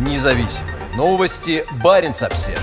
Независимые новости. Барин обсерва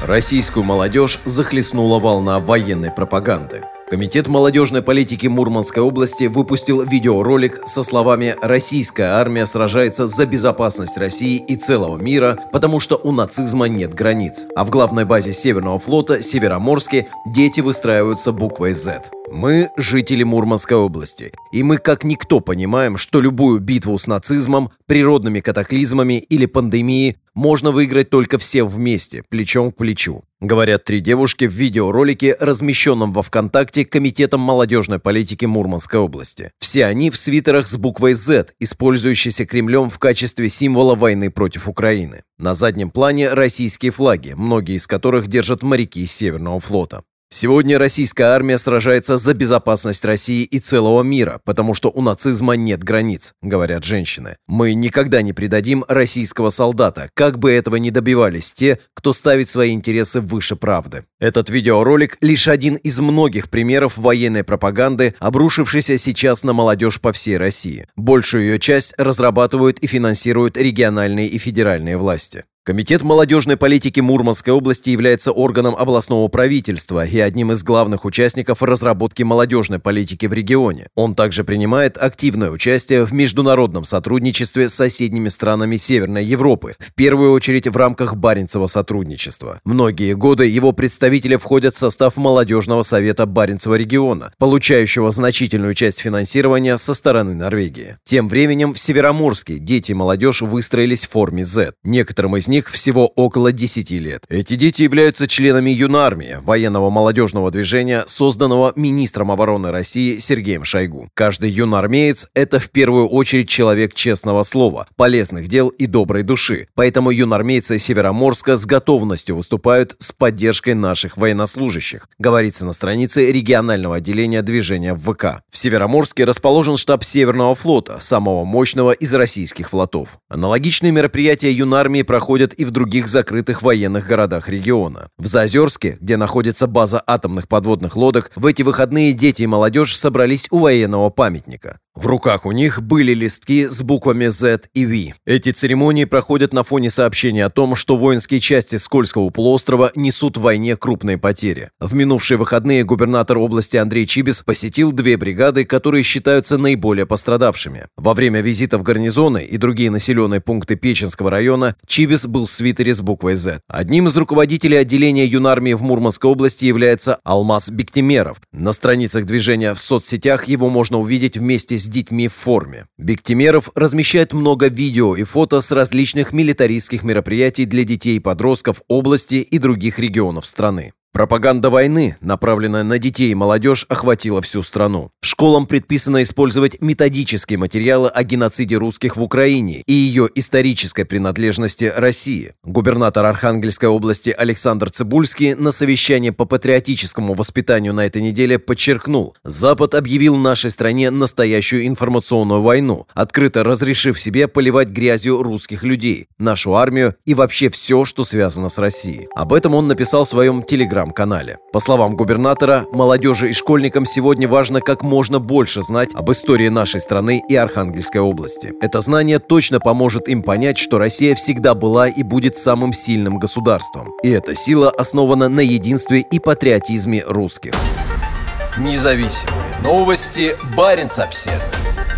Российскую молодежь захлестнула волна военной пропаганды. Комитет молодежной политики Мурманской области выпустил видеоролик со словами «Российская армия сражается за безопасность России и целого мира, потому что у нацизма нет границ». А в главной базе Северного флота Североморске дети выстраиваются буквой «Z». Мы – жители Мурманской области, и мы как никто понимаем, что любую битву с нацизмом, природными катаклизмами или пандемией можно выиграть только все вместе, плечом к плечу. Говорят три девушки в видеоролике, размещенном во ВКонтакте Комитетом молодежной политики Мурманской области. Все они в свитерах с буквой Z, использующейся Кремлем в качестве символа войны против Украины. На заднем плане российские флаги, многие из которых держат моряки Северного флота. Сегодня российская армия сражается за безопасность России и целого мира, потому что у нацизма нет границ, говорят женщины. Мы никогда не предадим российского солдата, как бы этого ни добивались те, кто ставит свои интересы выше правды. Этот видеоролик лишь один из многих примеров военной пропаганды, обрушившейся сейчас на молодежь по всей России. Большую ее часть разрабатывают и финансируют региональные и федеральные власти. Комитет молодежной политики Мурманской области является органом областного правительства и одним из главных участников разработки молодежной политики в регионе. Он также принимает активное участие в международном сотрудничестве с соседними странами Северной Европы, в первую очередь в рамках Баренцева сотрудничества. Многие годы его представители входят в состав молодежного совета Баренцева региона, получающего значительную часть финансирования со стороны Норвегии. Тем временем в Североморске дети и молодежь выстроились в форме Z. Некоторым из них всего около 10 лет. Эти дети являются членами юнармии, военного молодежного движения, созданного министром обороны России Сергеем Шойгу. Каждый юнармеец – это в первую очередь человек честного слова, полезных дел и доброй души. Поэтому юнармейцы Североморска с готовностью выступают с поддержкой наших военнослужащих, говорится на странице регионального отделения движения в ВК. В Североморске расположен штаб Северного флота, самого мощного из российских флотов. Аналогичные мероприятия юнармии проходят проходят и в других закрытых военных городах региона. В Заозерске, где находится база атомных подводных лодок, в эти выходные дети и молодежь собрались у военного памятника. В руках у них были листки с буквами Z и V. Эти церемонии проходят на фоне сообщения о том, что воинские части Скользкого полуострова несут в войне крупные потери. В минувшие выходные губернатор области Андрей Чибис посетил две бригады, которые считаются наиболее пострадавшими. Во время визита в гарнизоны и другие населенные пункты Печенского района Чибис был в свитере с буквой Z. Одним из руководителей отделения юнармии в Мурманской области является Алмаз Бектимеров. На страницах движения в соцсетях его можно увидеть вместе с детьми в форме. Бектимеров размещает много видео и фото с различных милитаристских мероприятий для детей и подростков области и других регионов страны. Пропаганда войны, направленная на детей и молодежь, охватила всю страну. Школам предписано использовать методические материалы о геноциде русских в Украине и ее исторической принадлежности России. Губернатор Архангельской области Александр Цибульский на совещании по патриотическому воспитанию на этой неделе подчеркнул, Запад объявил нашей стране настоящую информационную войну, открыто разрешив себе поливать грязью русских людей, нашу армию и вообще все, что связано с Россией. Об этом он написал в своем телеграм телеграм-канале. По словам губернатора, молодежи и школьникам сегодня важно как можно больше знать об истории нашей страны и Архангельской области. Это знание точно поможет им понять, что Россия всегда была и будет самым сильным государством. И эта сила основана на единстве и патриотизме русских. Независимые новости. Барин обседный.